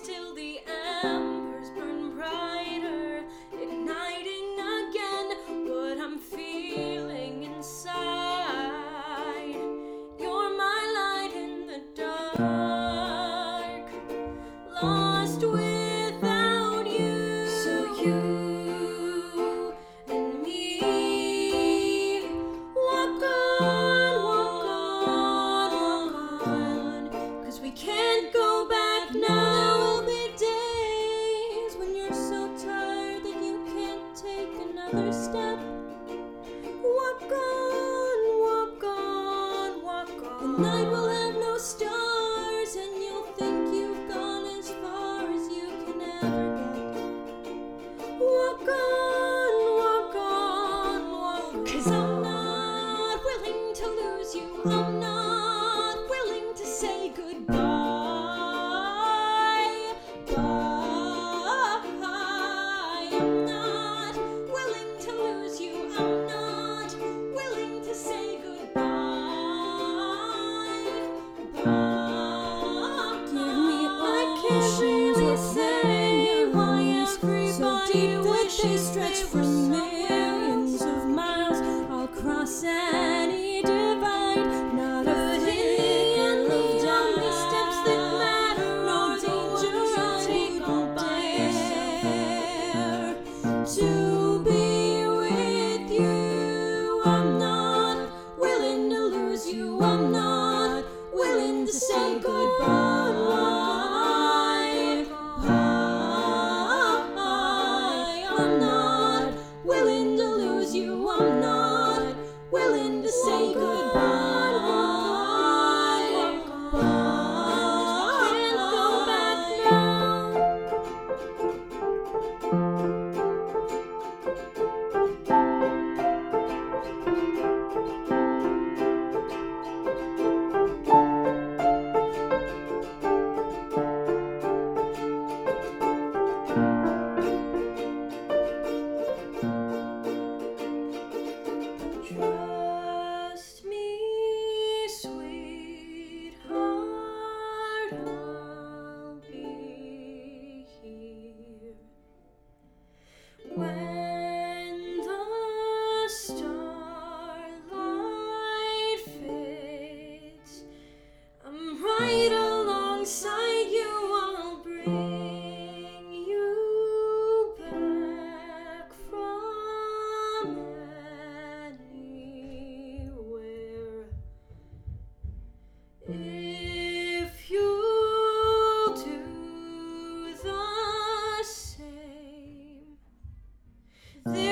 till the embers burn brighter, igniting again what I'm feeling inside. You're my light in the dark. another step. Walk on, walk on, walk on. The night will have no stars, and you'll think you've gone as far as you can ever get. Walk on, walk on, walk on. Cause I'm not willing to lose you. I'm not. she stretched If you do the same, uh.